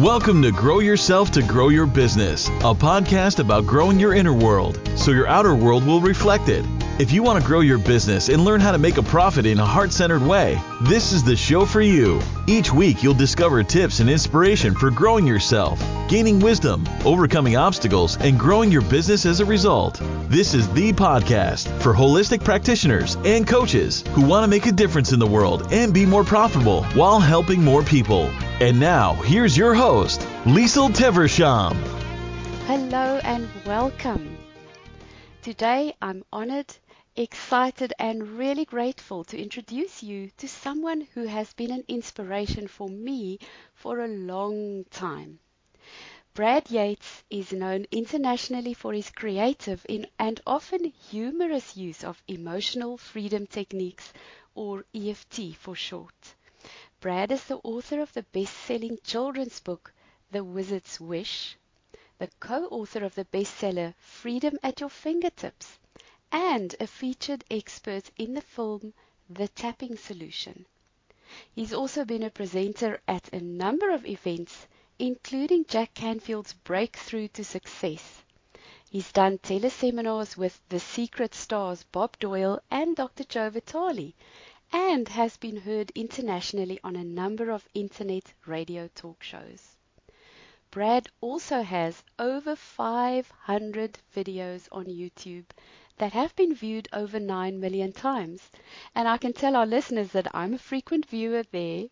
Welcome to Grow Yourself to Grow Your Business, a podcast about growing your inner world so your outer world will reflect it. If you want to grow your business and learn how to make a profit in a heart centered way, this is the show for you. Each week, you'll discover tips and inspiration for growing yourself, gaining wisdom, overcoming obstacles, and growing your business as a result. This is the podcast for holistic practitioners and coaches who want to make a difference in the world and be more profitable while helping more people. And now, here's your host, Liesl Teversham. Hello and welcome. Today I'm honored excited and really grateful to introduce you to someone who has been an inspiration for me for a long time. Brad Yates is known internationally for his creative and often humorous use of emotional freedom techniques, or EFT for short. Brad is the author of the best selling children's book, The Wizard's Wish, the co author of the bestseller Freedom at Your Fingertips and a featured expert in the film The Tapping Solution. He's also been a presenter at a number of events, including Jack Canfield's Breakthrough to Success. He's done teleseminars with the Secret Stars Bob Doyle and Dr. Joe Vitale, and has been heard internationally on a number of internet radio talk shows. Brad also has over 500 videos on YouTube that have been viewed over 9 million times. And I can tell our listeners that I'm a frequent viewer there.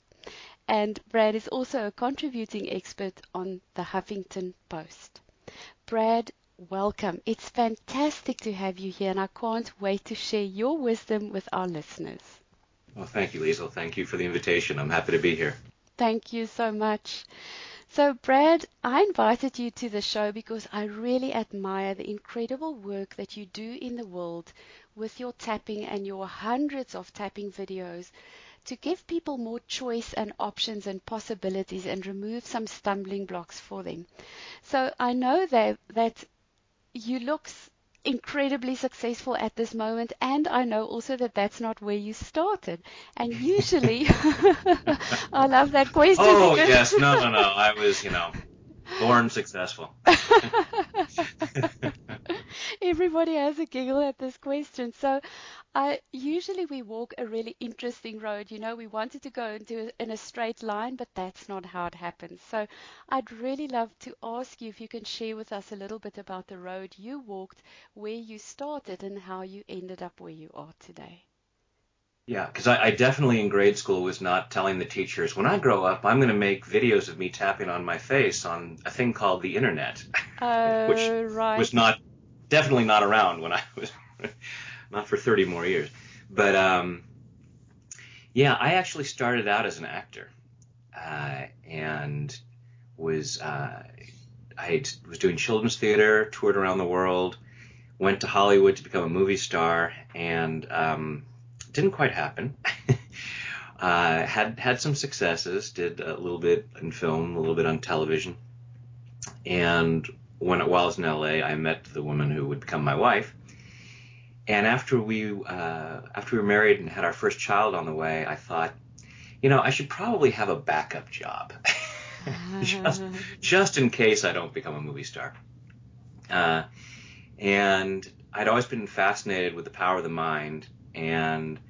And Brad is also a contributing expert on the Huffington Post. Brad, welcome. It's fantastic to have you here, and I can't wait to share your wisdom with our listeners. Well, thank you, Liesl. Thank you for the invitation. I'm happy to be here. Thank you so much. So, Brad, I invited you to the show because I really admire the incredible work that you do in the world with your tapping and your hundreds of tapping videos to give people more choice and options and possibilities and remove some stumbling blocks for them. So, I know that that you look incredibly successful at this moment. And I know also that that's not where you started. And usually, I love that question. Oh, yes. No, no, no. I was, you know, born successful. Everybody has a giggle at this question. So usually we walk a really interesting road. You know, we wanted to go into in a straight line, but that's not how it happens. So I'd really love to ask you if you can share with us a little bit about the road you walked, where you started, and how you ended up where you are today. Yeah, because I, I, definitely in grade school was not telling the teachers when I grow up I'm going to make videos of me tapping on my face on a thing called the internet, uh, which right. was not definitely not around when I was not for 30 more years. But um, yeah, I actually started out as an actor uh, and was uh, I was doing children's theater, toured around the world, went to Hollywood to become a movie star, and um, didn't quite happen. uh, had had some successes, did a little bit in film, a little bit on television, and when while I was in LA, I met the woman who would become my wife, and after we uh, after we were married and had our first child on the way, I thought, you know, I should probably have a backup job, just just in case I don't become a movie star. Uh, and I'd always been fascinated with the power of the mind, and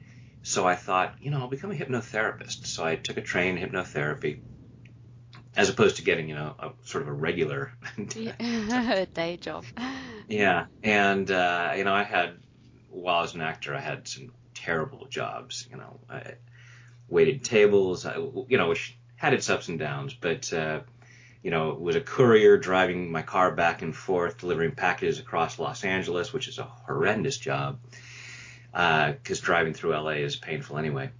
so I thought, you know, I'll become a hypnotherapist. So I took a train in hypnotherapy, as opposed to getting, you know, a sort of a regular day job. Yeah, and uh, you know, I had while I was an actor, I had some terrible jobs. You know, I waited tables. I, you know, which had its ups and downs, but uh, you know, was a courier driving my car back and forth, delivering packages across Los Angeles, which is a horrendous job because uh, driving through LA is painful anyway,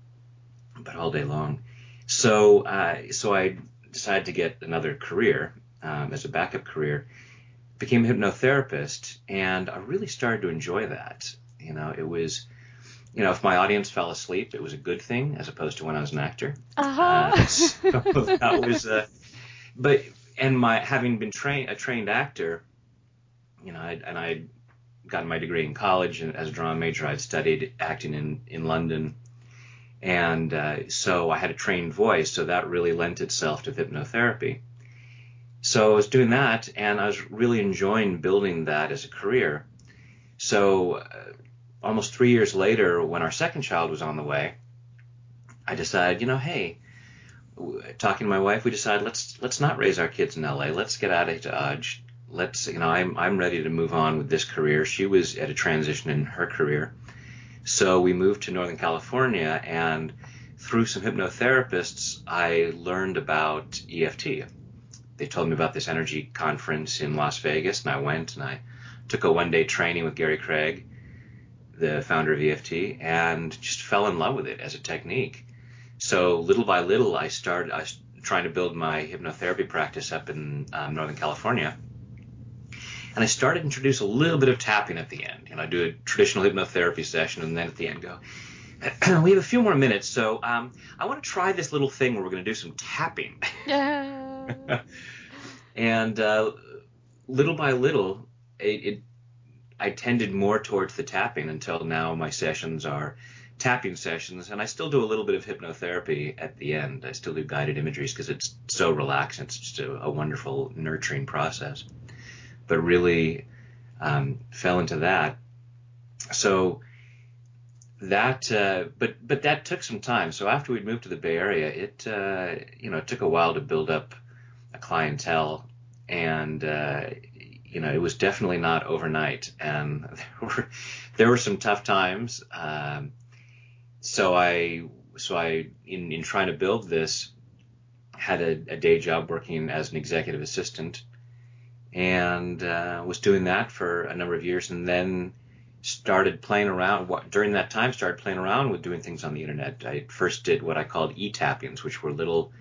but all day long. So, uh, so I decided to get another career um, as a backup career. Became a hypnotherapist, and I really started to enjoy that. You know, it was, you know, if my audience fell asleep, it was a good thing as opposed to when I was an actor. Uh-huh. Uh, so that was, uh, but and my having been trained a trained actor, you know, I, and I gotten my degree in college and as a drama major. I'd studied acting in in London, and uh, so I had a trained voice, so that really lent itself to hypnotherapy. so I was doing that, and I was really enjoying building that as a career. So uh, almost three years later, when our second child was on the way, I decided, you know, hey, talking to my wife, we decided let's let's not raise our kids in LA. Let's get out of Dodge. Let's, you know, I'm I'm ready to move on with this career. She was at a transition in her career, so we moved to Northern California, and through some hypnotherapists, I learned about EFT. They told me about this energy conference in Las Vegas, and I went and I took a one day training with Gary Craig, the founder of EFT, and just fell in love with it as a technique. So little by little, I started I was trying to build my hypnotherapy practice up in um, Northern California. And I started to introduce a little bit of tapping at the end. You know, I do a traditional hypnotherapy session, and then at the end go, we have a few more minutes, so um, I want to try this little thing where we're going to do some tapping. Yeah. and uh, little by little, it, it, I tended more towards the tapping until now my sessions are tapping sessions, and I still do a little bit of hypnotherapy at the end. I still do guided imageries because it's so relaxing. It's just a, a wonderful, nurturing process. But really um, fell into that. So that, uh, but but that took some time. So after we'd moved to the Bay Area, it uh, you know it took a while to build up a clientele, and uh, you know it was definitely not overnight, and there were there were some tough times. Um, so I so I in in trying to build this had a, a day job working as an executive assistant and uh, was doing that for a number of years and then started playing around what, during that time started playing around with doing things on the internet i first did what i called e-tappings which were little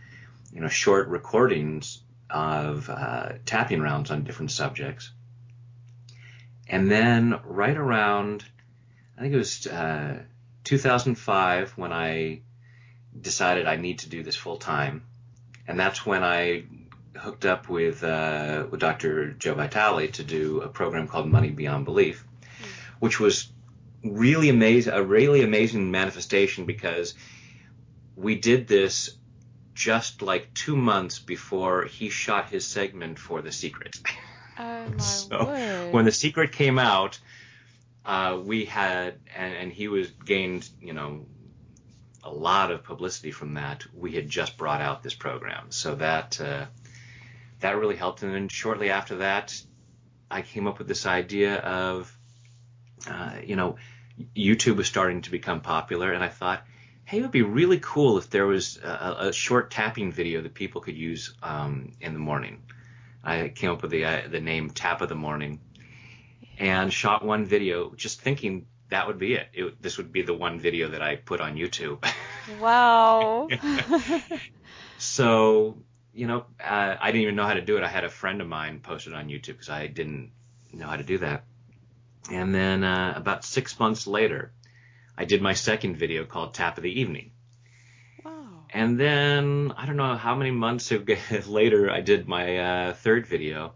you know short recordings of uh, tapping rounds on different subjects and then right around i think it was uh, 2005 when I decided I need to do this full time, and that's when I hooked up with, uh, with Dr. Joe Vitale to do a program called Money Beyond Belief, mm. which was really amazing, a really amazing manifestation because we did this just like two months before he shot his segment for The Secret. Oh my so word. when The Secret came out, uh, we had, and, and he was gained, you know, a lot of publicity from that. We had just brought out this program, so that uh, that really helped. And then shortly after that, I came up with this idea of, uh, you know, YouTube was starting to become popular, and I thought, hey, it would be really cool if there was a, a short tapping video that people could use um, in the morning. I came up with the uh, the name Tap of the Morning, and shot one video just thinking that would be it. it. This would be the one video that I put on YouTube. Wow. so, you know, uh, I didn't even know how to do it. I had a friend of mine post it on YouTube because I didn't know how to do that. And then uh, about six months later, I did my second video called Tap of the Evening. Wow. And then I don't know how many months later I did my uh, third video.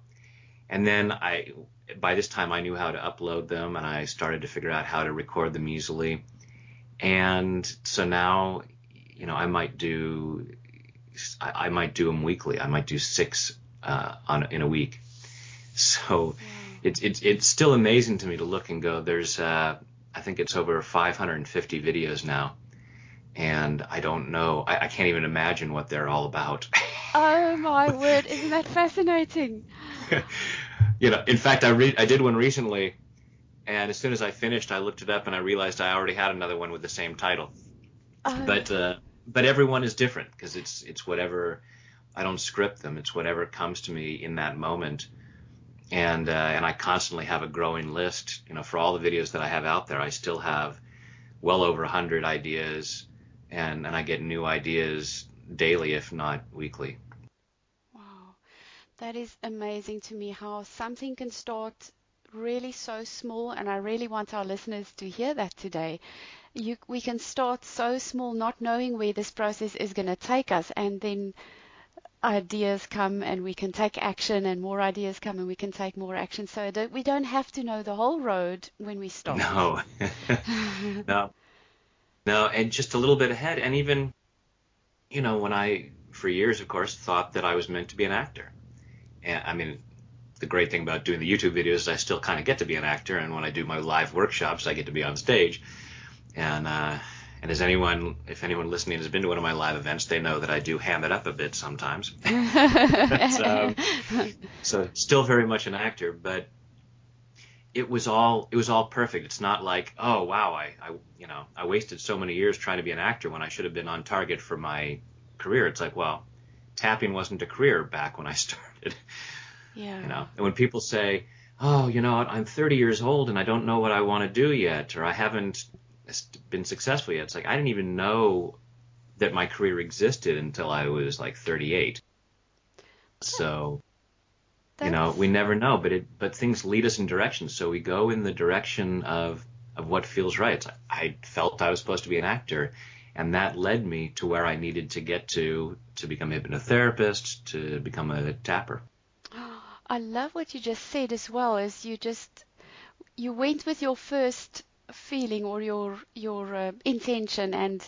And then I by this time I knew how to upload them and I started to figure out how to record them easily. And so now, you know, I might do, I, I might do them weekly. I might do six uh, on in a week. So it's it's it's still amazing to me to look and go. There's uh, I think it's over 550 videos now, and I don't know. I, I can't even imagine what they're all about. oh my word! Isn't that fascinating? you know, in fact, I re- I did one recently, and as soon as I finished, I looked it up and I realized I already had another one with the same title. Uh, but uh, but everyone is different because it's it's whatever I don't script them. It's whatever comes to me in that moment, and uh, and I constantly have a growing list. You know, for all the videos that I have out there, I still have well over a hundred ideas, and and I get new ideas daily, if not weekly. Wow, that is amazing to me how something can start really so small, and I really want our listeners to hear that today. You, we can start so small, not knowing where this process is going to take us, and then ideas come and we can take action, and more ideas come and we can take more action. So we don't have to know the whole road when we start. No, no, no, and just a little bit ahead. And even, you know, when I, for years, of course, thought that I was meant to be an actor and I mean, the great thing about doing the YouTube videos is I still kind of get to be an actor, and when I do my live workshops, I get to be on stage. And uh, and as anyone, if anyone listening has been to one of my live events, they know that I do ham it up a bit sometimes. um, so still very much an actor, but it was all it was all perfect. It's not like oh wow I, I you know I wasted so many years trying to be an actor when I should have been on target for my career. It's like well tapping wasn't a career back when I started. Yeah. You know, and when people say, "Oh, you know, I'm 30 years old and I don't know what I want to do yet, or I haven't been successful yet," it's like I didn't even know that my career existed until I was like 38. So, That's... you know, we never know, but it but things lead us in directions. So we go in the direction of of what feels right. Like I felt I was supposed to be an actor, and that led me to where I needed to get to to become a hypnotherapist, to become a tapper. I love what you just said as well. Is you just you went with your first feeling or your your uh, intention and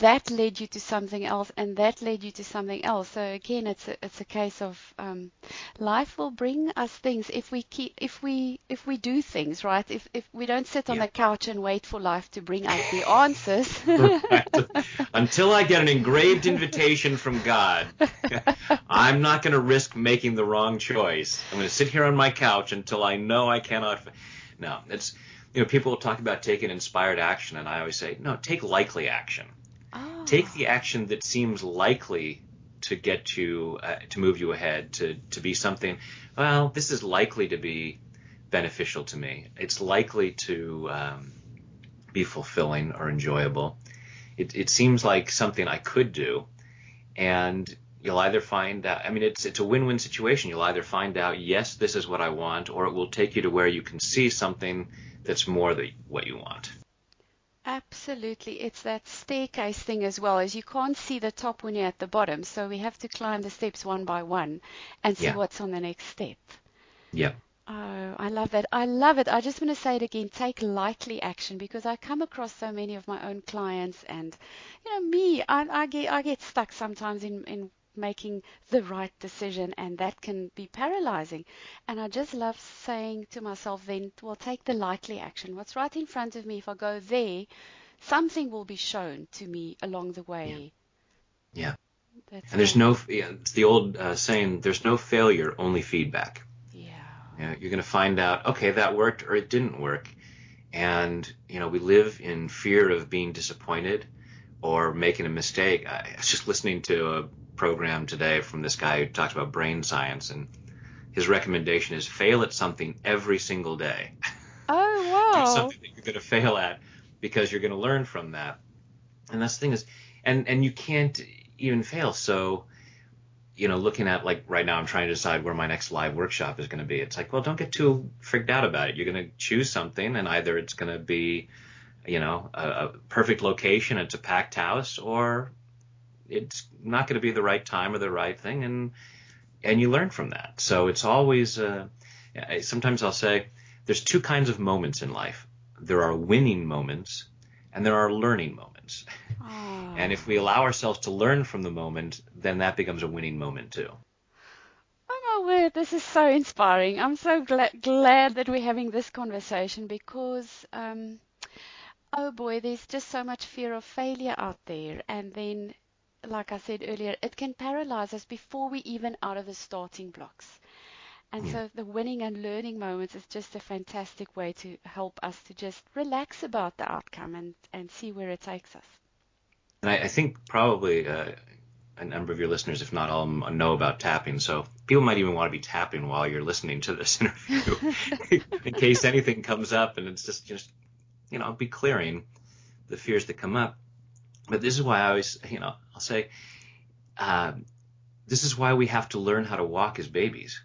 that led you to something else and that led you to something else. So again it's a, it's a case of um, life will bring us things if we keep if we if we do things right? If if we don't sit on yeah. the couch and wait for life to bring us the answers. Until i get an engraved invitation from god i'm not going to risk making the wrong choice. I'm going to sit here on my couch until i know i cannot no it's you know people talk about taking inspired action and i always say no take likely action Take the action that seems likely to get you uh, to move you ahead to to be something. Well, this is likely to be beneficial to me. It's likely to um, be fulfilling or enjoyable. It, it seems like something I could do, and you'll either find out. I mean, it's it's a win-win situation. You'll either find out, yes, this is what I want, or it will take you to where you can see something that's more than what you want. Absolutely. It's that staircase thing as well, as you can't see the top when you're at the bottom. So we have to climb the steps one by one and see yeah. what's on the next step. Yeah. Oh, I love that. I love it. I just want to say it again take lightly action because I come across so many of my own clients and, you know, me, I, I, get, I get stuck sometimes in, in making the right decision, and that can be paralyzing. And I just love saying to myself, then, well, take the likely action. What's right in front of me? If I go there, something will be shown to me along the way. Yeah. yeah. That's and there's no, yeah, it's the old uh, saying, there's no failure, only feedback. Yeah. You know, you're going to find out, okay, that worked or it didn't work. And, you know, we live in fear of being disappointed or making a mistake. I was just listening to a program today from this guy who talks about brain science, and his recommendation is fail at something every single day. Oh wow! Something that you're going to fail at because you're going to learn from that. And that's the thing is, and and you can't even fail. So, you know, looking at like right now, I'm trying to decide where my next live workshop is going to be. It's like, well, don't get too freaked out about it. You're going to choose something, and either it's going to be, you know, a, a perfect location, it's a packed house, or it's not going to be the right time or the right thing, and and you learn from that. So it's always uh, sometimes I'll say there's two kinds of moments in life. There are winning moments, and there are learning moments. Oh. and if we allow ourselves to learn from the moment, then that becomes a winning moment too. Oh my word, this is so inspiring. I'm so glad glad that we're having this conversation because. Um, oh boy, there's just so much fear of failure out there. And then like I said earlier, it can paralyze us before we even out of the starting blocks. And mm. so the winning and learning moments is just a fantastic way to help us to just relax about the outcome and, and see where it takes us. And I, I think probably uh, a number of your listeners, if not all, know about tapping. So people might even want to be tapping while you're listening to this interview in case anything comes up and it's just, just, you know, be clearing the fears that come up. But this is why I always, you know, I'll say, uh, this is why we have to learn how to walk as babies.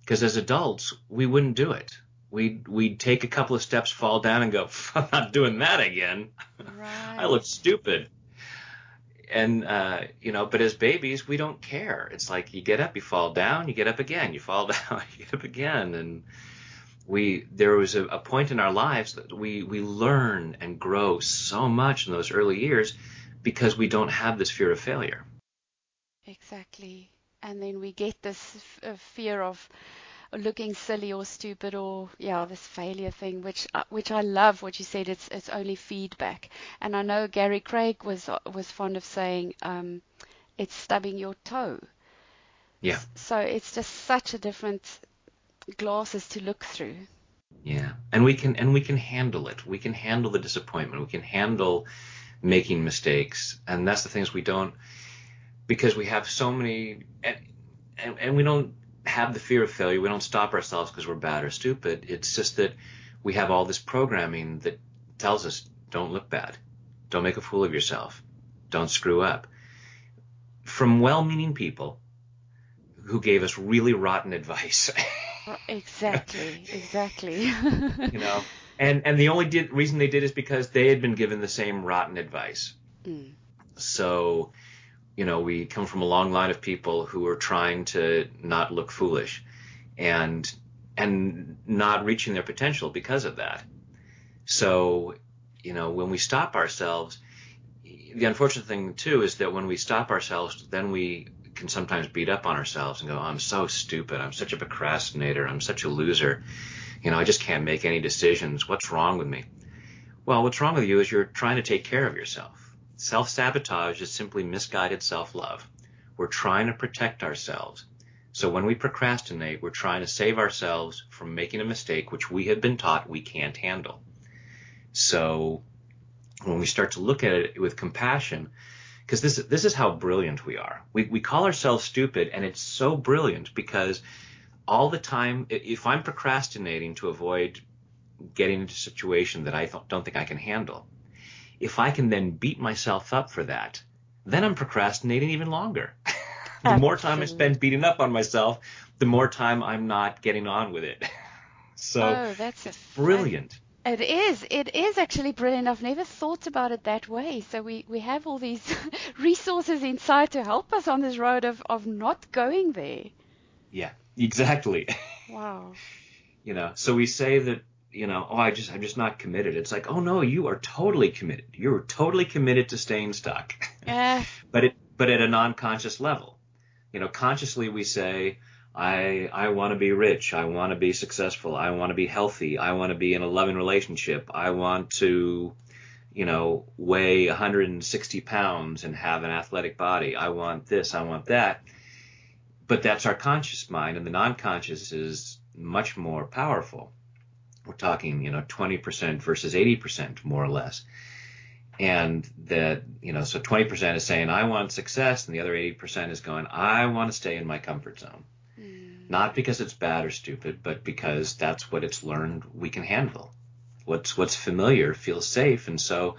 Because as adults, we wouldn't do it. We'd, we'd take a couple of steps, fall down, and go, I'm not doing that again. Right. I look stupid. And, uh, you know, but as babies, we don't care. It's like you get up, you fall down, you get up again, you fall down, you get up again. And we, there was a, a point in our lives that we, we learn and grow so much in those early years because we don't have this fear of failure. Exactly. and then we get this f- fear of looking silly or stupid or yeah this failure thing which uh, which I love what you said it's it's only feedback and I know Gary Craig was uh, was fond of saying um, it's stubbing your toe Yeah. so it's just such a different glasses to look through Yeah. And we can and we can handle it. We can handle the disappointment. We can handle making mistakes. And that's the things we don't because we have so many and and, and we don't have the fear of failure. We don't stop ourselves because we're bad or stupid. It's just that we have all this programming that tells us don't look bad. Don't make a fool of yourself. Don't screw up. From well-meaning people who gave us really rotten advice. Exactly exactly. You know and and the only did, reason they did is because they had been given the same rotten advice. Mm. so you know we come from a long line of people who are trying to not look foolish and and not reaching their potential because of that. So you know when we stop ourselves the unfortunate thing too is that when we stop ourselves then we can sometimes beat up on ourselves and go, oh, I'm so stupid. I'm such a procrastinator. I'm such a loser. You know, I just can't make any decisions. What's wrong with me? Well, what's wrong with you is you're trying to take care of yourself. Self sabotage is simply misguided self love. We're trying to protect ourselves. So when we procrastinate, we're trying to save ourselves from making a mistake which we have been taught we can't handle. So when we start to look at it with compassion, because this this is how brilliant we are. We we call ourselves stupid, and it's so brilliant because all the time, if I'm procrastinating to avoid getting into a situation that I don't think I can handle, if I can then beat myself up for that, then I'm procrastinating even longer. the more time I spend beating up on myself, the more time I'm not getting on with it. so oh, that's brilliant. It is. It is actually brilliant. I've never thought about it that way. So we, we have all these resources inside to help us on this road of, of not going there. Yeah, exactly. Wow. you know, so we say that, you know, oh, I just I'm just not committed. It's like, oh no, you are totally committed. You're totally committed to staying stuck. Yeah. but it but at a non-conscious level. You know, consciously we say, I I want to be rich. I want to be successful. I want to be healthy. I want to be in a loving relationship. I want to, you know, weigh 160 pounds and have an athletic body. I want this. I want that. But that's our conscious mind, and the non-conscious is much more powerful. We're talking, you know, 20% versus 80% more or less. And that, you know, so 20% is saying, I want success, and the other 80% is going, I want to stay in my comfort zone. Not because it's bad or stupid, but because that's what it's learned we can handle. What's what's familiar feels safe, and so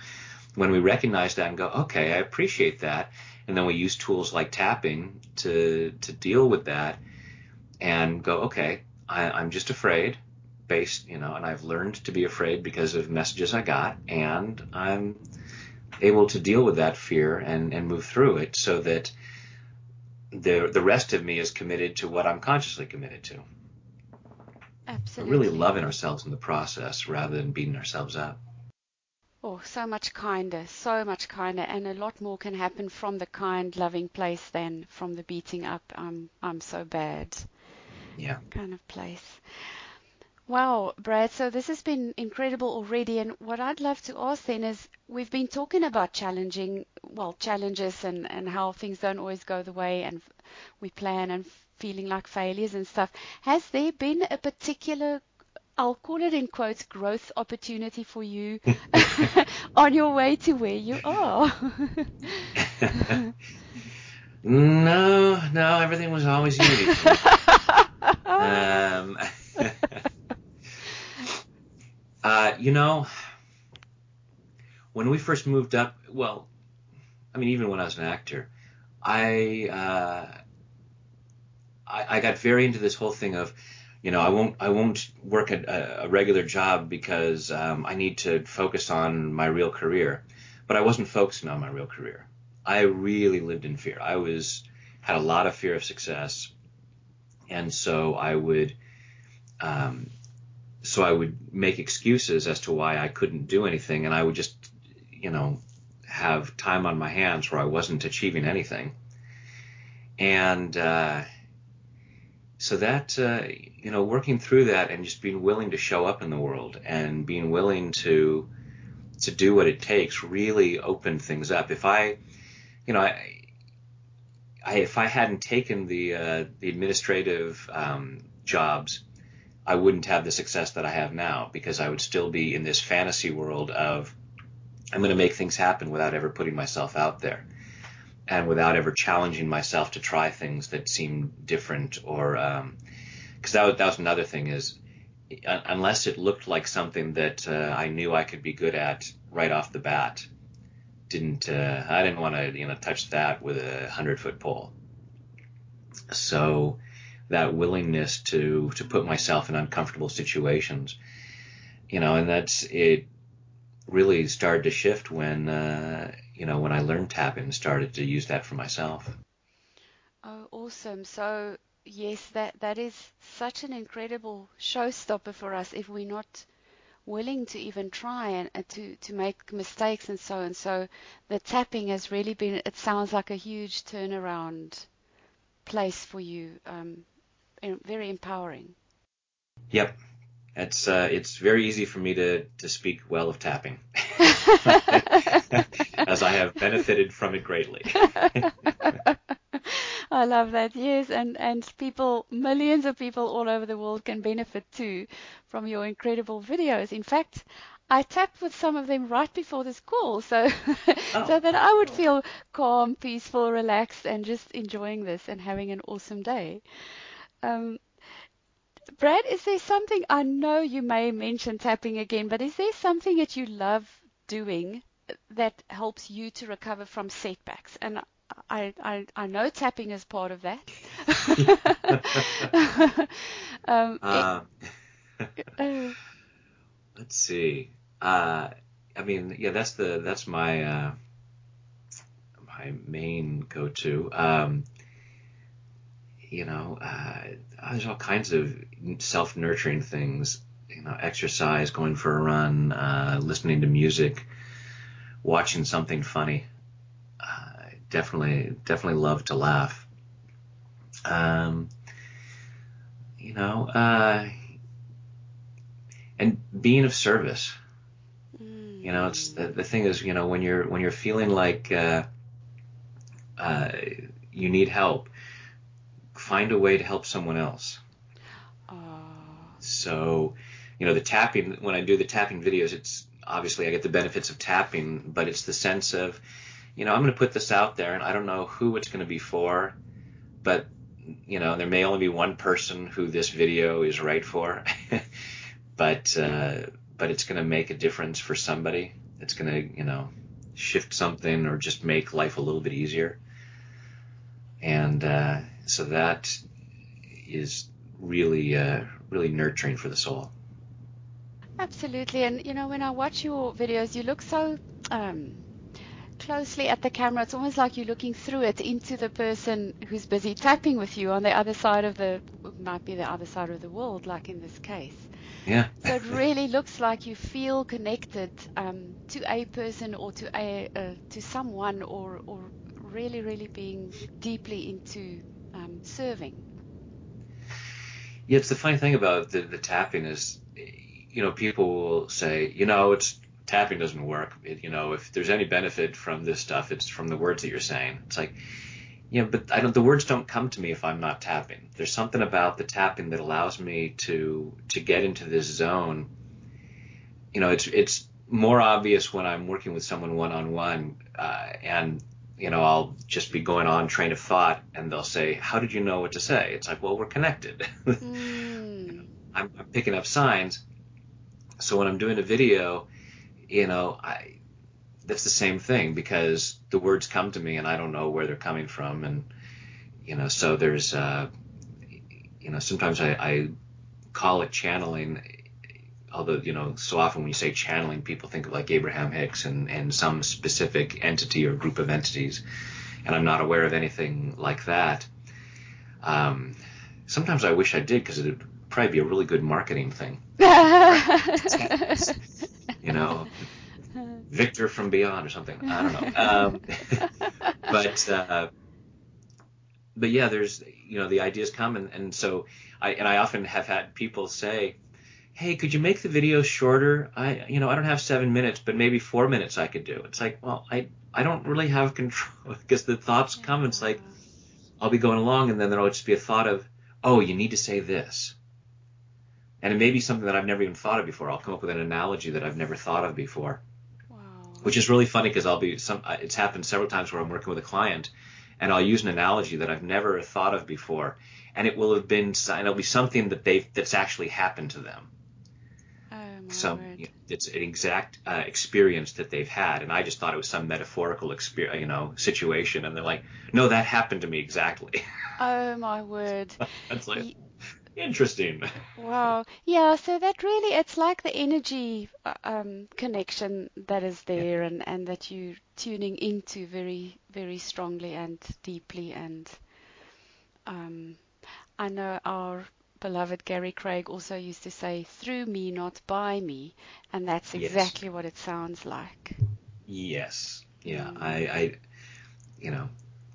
when we recognize that and go, okay, I appreciate that, and then we use tools like tapping to to deal with that, and go, okay, I, I'm just afraid, based, you know, and I've learned to be afraid because of messages I got, and I'm able to deal with that fear and and move through it so that the the rest of me is committed to what I'm consciously committed to. Absolutely. We're really loving ourselves in the process rather than beating ourselves up. Oh, so much kinder, so much kinder, and a lot more can happen from the kind, loving place than from the beating up. I'm I'm so bad. Yeah. Kind of place. Wow, Brad, so this has been incredible already. And what I'd love to ask then is we've been talking about challenging, well, challenges and, and how things don't always go the way and we plan and feeling like failures and stuff. Has there been a particular, I'll call it in quotes, growth opportunity for you on your way to where you are? no, no, everything was always easy. um, uh, you know, when we first moved up, well, I mean, even when I was an actor, I, uh, I, I got very into this whole thing of, you know, I won't, I won't work a, a regular job because um, I need to focus on my real career. But I wasn't focusing on my real career. I really lived in fear. I was had a lot of fear of success, and so I would um, so I would make excuses as to why I couldn't do anything, and I would just, you know, have time on my hands where I wasn't achieving anything. and uh, so that uh, you know, working through that and just being willing to show up in the world and being willing to to do what it takes really opened things up. If I, you know, I, I if I hadn't taken the uh, the administrative um, jobs, I wouldn't have the success that I have now because I would still be in this fantasy world of I'm going to make things happen without ever putting myself out there and without ever challenging myself to try things that seem different or because um, that, that was another thing is unless it looked like something that uh, I knew I could be good at right off the bat didn't uh, I didn't want to you know touch that with a hundred foot pole. So that willingness to to put myself in uncomfortable situations you know and that's it really started to shift when uh, you know when I learned tapping and started to use that for myself. Oh, awesome! So yes, that that is such an incredible showstopper for us if we're not willing to even try and, and to to make mistakes and so and so the tapping has really been it sounds like a huge turnaround place for you um, very empowering yep it's uh, it's very easy for me to to speak well of tapping, as I have benefited from it greatly. I love that. Yes, and and people, millions of people all over the world can benefit too from your incredible videos. In fact, I tapped with some of them right before this call, so oh. so that I would feel calm, peaceful, relaxed, and just enjoying this and having an awesome day. Um, Brad, is there something I know you may mention tapping again, but is there something that you love doing that helps you to recover from setbacks? And I, I, I know tapping is part of that. um, uh, it, uh, let's see. Uh, I mean, yeah, that's the that's my uh, my main go-to. Um, you know, uh, there's all kinds of self-nurturing things. You know, exercise, going for a run, uh, listening to music, watching something funny. Uh, definitely, definitely love to laugh. Um, you know, uh, and being of service. You know, it's the, the thing is, you know, when you're when you're feeling like uh, uh, you need help, find a way to help someone else. So, you know, the tapping, when I do the tapping videos, it's obviously I get the benefits of tapping, but it's the sense of, you know, I'm going to put this out there and I don't know who it's going to be for, but, you know, there may only be one person who this video is right for, but, uh, but it's going to make a difference for somebody. It's going to, you know, shift something or just make life a little bit easier. And, uh, so that is really uh, really nurturing for the soul. Absolutely, and you know when I watch your videos, you look so um, closely at the camera. It's almost like you're looking through it into the person who's busy tapping with you on the other side of the might be the other side of the world, like in this case. Yeah. so it really looks like you feel connected um, to a person or to a uh, to someone, or or really really being deeply into um, serving. Yeah, it's the funny thing about the, the tapping is, you know, people will say, you know, it's tapping doesn't work. It, you know, if there's any benefit from this stuff, it's from the words that you're saying. It's like, know, but I don't. The words don't come to me if I'm not tapping. There's something about the tapping that allows me to to get into this zone. You know, it's it's more obvious when I'm working with someone one on one, and you know, I'll just be going on train of thought and they'll say, How did you know what to say? It's like, Well, we're connected. Mm. you know, I'm, I'm, picking up signs. So when I'm doing a video, you know, I that's the same thing because the words come to me and I don't know where they're coming from. And, you know, so there's, uh, you know, sometimes I, I call it channeling although you know so often when you say channeling people think of like abraham hicks and, and some specific entity or group of entities. And i'm not aware of anything like that. Um, sometimes i wish i did because it would probably be a really good marketing thing. You know victor from beyond or something. I don't know. Um, but uh, but yeah, there's you know the ideas come and, and so I and I often have had people say, hey, could you make the video shorter? I you know I don't have seven minutes, but maybe four minutes I could do. It's like well I I don't really have control because the thoughts come. It's like I'll be going along and then there'll just be a thought of oh you need to say this. And it may be something that I've never even thought of before. I'll come up with an analogy that I've never thought of before. Wow. Which is really funny because I'll be some. It's happened several times where I'm working with a client, and I'll use an analogy that I've never thought of before, and it will have been and it'll be something that they've that's actually happened to them. Some it's an exact uh, experience that they've had, and I just thought it was some metaphorical experience, you know, situation, and they're like, no, that happened to me exactly. Oh my word. That's like Ye- interesting. Wow. Yeah, so that really it's like the energy uh, um connection that is there and and that you're tuning into very very strongly and deeply and um I know our beloved Gary Craig also used to say through me not by me and that's Yes. exactly what it sounds like. Yes. Yeah. Mm. I, I, you know,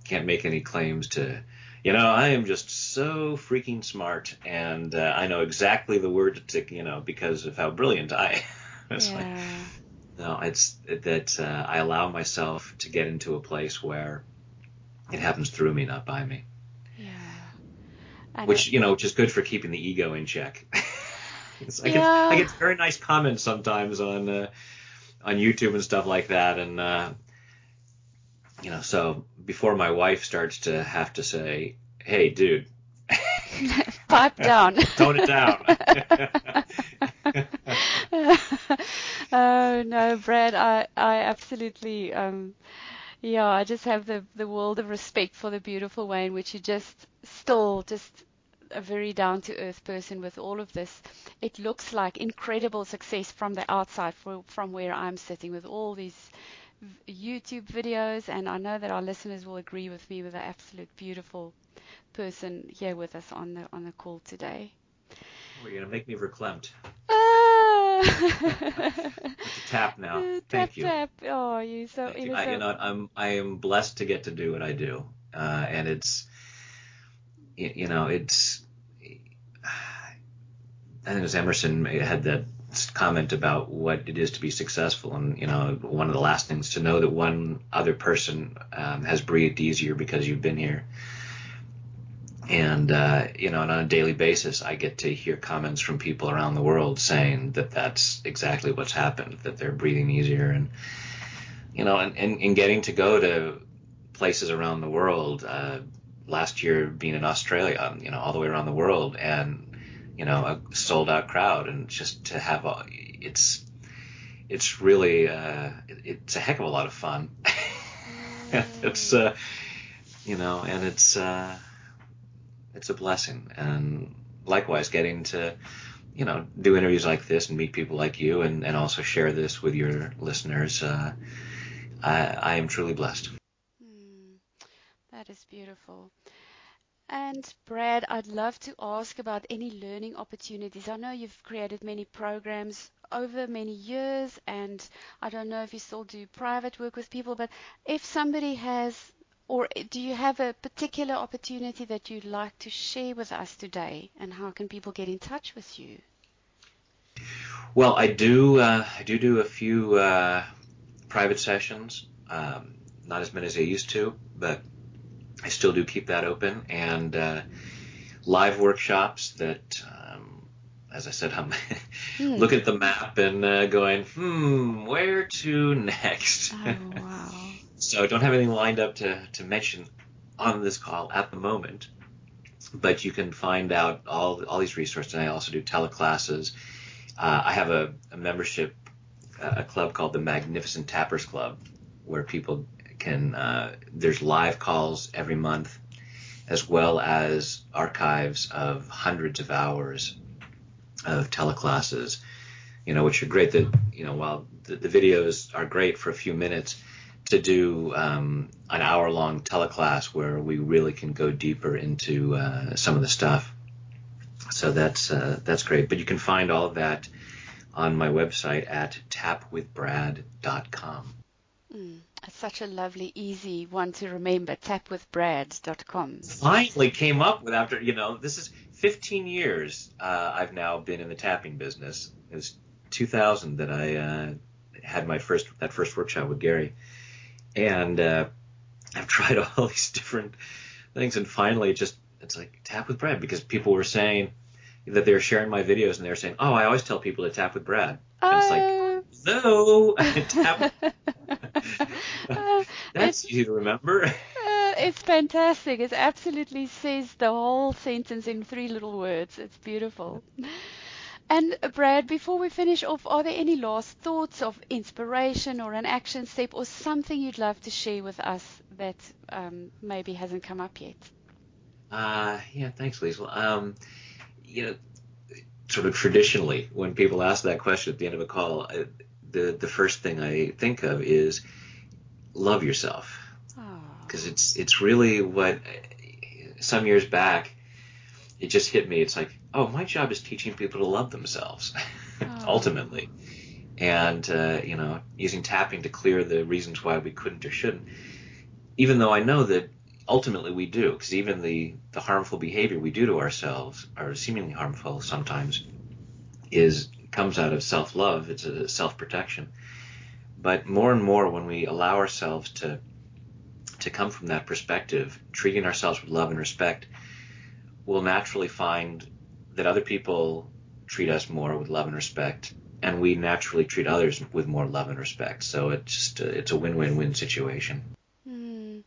can't make any claims to, you know, I am just so freaking smart and uh, I know exactly the word to, you know, because of how brilliant I. it's like, Yeah. no, it's that uh, I allow myself to get into a place where it happens through me, not by me. And which it- you know, which is good for keeping the ego in check. I, get, I get very nice comments sometimes on uh, on YouTube and stuff like that, and uh, you know, so before my wife starts to have to say, "Hey, dude, pipe down. tone it down," oh no, Brad, I I absolutely um yeah, I just have the the world of respect for the beautiful way in which you just still just a very down to earth person with all of this. It looks like incredible success from the outside for, from where I'm sitting with all these YouTube videos and I know that our listeners will agree with me with the absolute beautiful person here with us on the on the call today. We're gonna make me verklempt. Ah. Tap now. Uh, Thank tap you. tap. Oh, you so Thank you. innocent. I, you know, I'm I am blessed to get to do what I do, uh, and it's you know it's I think it was Emerson had that comment about what it is to be successful, and you know one of the last things to know that one other person um, has breathed easier because you've been here. And uh, you know, and on a daily basis, I get to hear comments from people around the world saying that that's exactly what's happened, that they're breathing easier, and you know, and, and, and getting to go to places around the world. Uh, last year, being in Australia, you know, all the way around the world, and you know, a sold out crowd, and just to have a, it's it's really uh, it's a heck of a lot of fun. it's uh, you know, and it's uh, it's a blessing, and likewise getting to you know do interviews like this and meet people like you, and, and also share this with your listeners. Uh, I, I am truly blessed. Hmm, that is beautiful. And Brad, I'd love to ask about any learning opportunities. I know you've created many programs over many years, and I don't know if you still do private work with people, but if somebody has, or do you have a particular opportunity that you'd like to share with us today, and how can people get in touch with you? Well, I do. Uh, I do do a few uh, private sessions. Um, not as many as I used to, but I still do keep that open. And uh, live workshops that, um, as I said, I'm Hmm. looking at the map and uh, going, hmm, where to next? Oh, wow. so don't have anything lined up to, to mention on this call at the moment. But you can find out all all these resources. And I also do teleclasses. Uh, I have a, a membership, uh, a club called the Magnificent Tappers Club, where people can. Uh, there's live calls every month, as well as archives of hundreds of hours of teleclasses. You know, which are great. That you know, while the, the videos are great for a few minutes, to do um, an hour-long teleclass where we really can go deeper into uh, some of the stuff. So that's uh, that's great. But you can find all of that on my website at tapwithbrad.com. Mm, Such a lovely, easy one to remember. Tapwithbrad.com. Finally came up with after you know this is 15 years. Uh, I've now been in the tapping business. It was 2000 that I uh, had my first that first workshop with Gary, and uh, I've tried all these different things, and finally, just it's like tap with Brad because people were saying that they were sharing my videos and they were saying, "Oh, I always tell people to tap with Brad." And it's like, Oh. no, tap. Uh, That's it's, easy to remember. uh, it's fantastic. It absolutely says the whole sentence in three little words. It's beautiful. And uh, Brad, before we finish off, are there any last thoughts of inspiration or an action step or something you'd love to share with us that um, maybe hasn't come up yet? Uh, yeah, thanks, Liesl. Um, you know, sort of traditionally, when people ask that question at the end of a call, uh, the the first thing I think of is love yourself, because it's it's really what some years back it just hit me. It's like, oh, my job is teaching people to love themselves, Oh. ultimately, and uh, you know, using tapping to clear the reasons why we couldn't or shouldn't. Even though I know that ultimately we do, because even the the harmful behavior we do to ourselves, or seemingly harmful sometimes, is comes out of self love. It's a self protection. But more and more, when we allow ourselves to to come from that perspective, treating ourselves with love and respect, we'll naturally find that other people treat us more with love and respect, and we naturally treat others with more love and respect. So it's just a, it's a win-win-win situation. Hmm.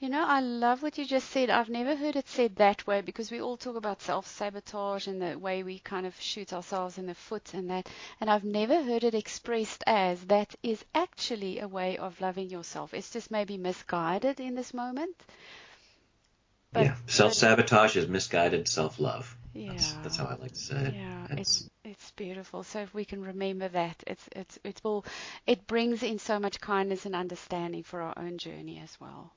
You know, I love what you just said. I've never heard it said that way because we all talk about self-sabotage and the way we kind of shoot ourselves in the foot and that. And I've never heard it expressed as that is actually a way of loving yourself. It's just maybe misguided in this moment. But- yeah, self-sabotage is misguided self-love. That's, Yeah. that's how I like to say it. Yeah, It's- it's it's beautiful. So if we can remember that, it's it's it will it brings in so much kindness and understanding for our own journey as well.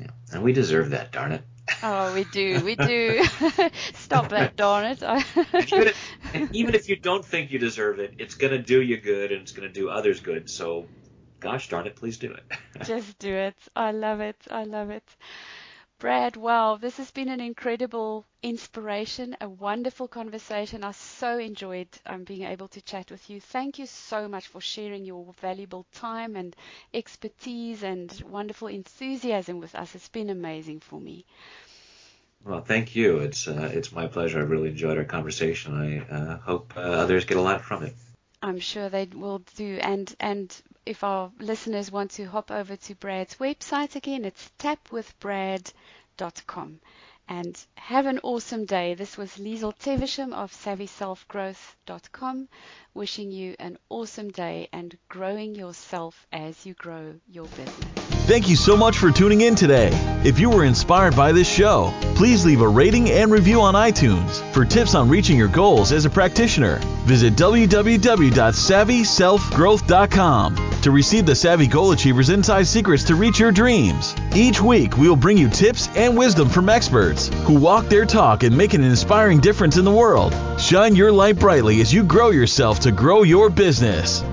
yeah. and we deserve that, darn it. Oh, we do, we do. Stop that, darn it. Even, if, even if you don't think you deserve it, it's going to do you good and it's going to do others good. So, gosh darn it, please do it. Just do it. I love it. I love it. Brad, wow, this has been an incredible inspiration, a wonderful conversation. I so enjoyed um, being able to chat with you. Thank you so much for sharing your valuable time and expertise and wonderful enthusiasm with us. It's been amazing for me. well, thank you. It's uh, it's my pleasure. I really enjoyed our conversation. I uh, hope uh, others get a lot from it. I'm sure they will do. And and if our listeners want to hop over to Brad's website again, it's tapwithbrad.com. And have an awesome day. This was Liesl Teversham of SavvySelfGrowth.com, wishing you an awesome day and growing yourself as you grow your business. Thank you so much for tuning in today. If you were inspired by this show, please leave a rating and review on iTunes. For tips on reaching your goals as a practitioner, visit www.savvyselfgrowth.com to receive the Savvy Goal Achievers Inside Secrets to reach your dreams. Each week, we will bring you tips and wisdom from experts who walk their talk and make an inspiring difference in the world. Shine your light brightly as you grow yourself to grow your business.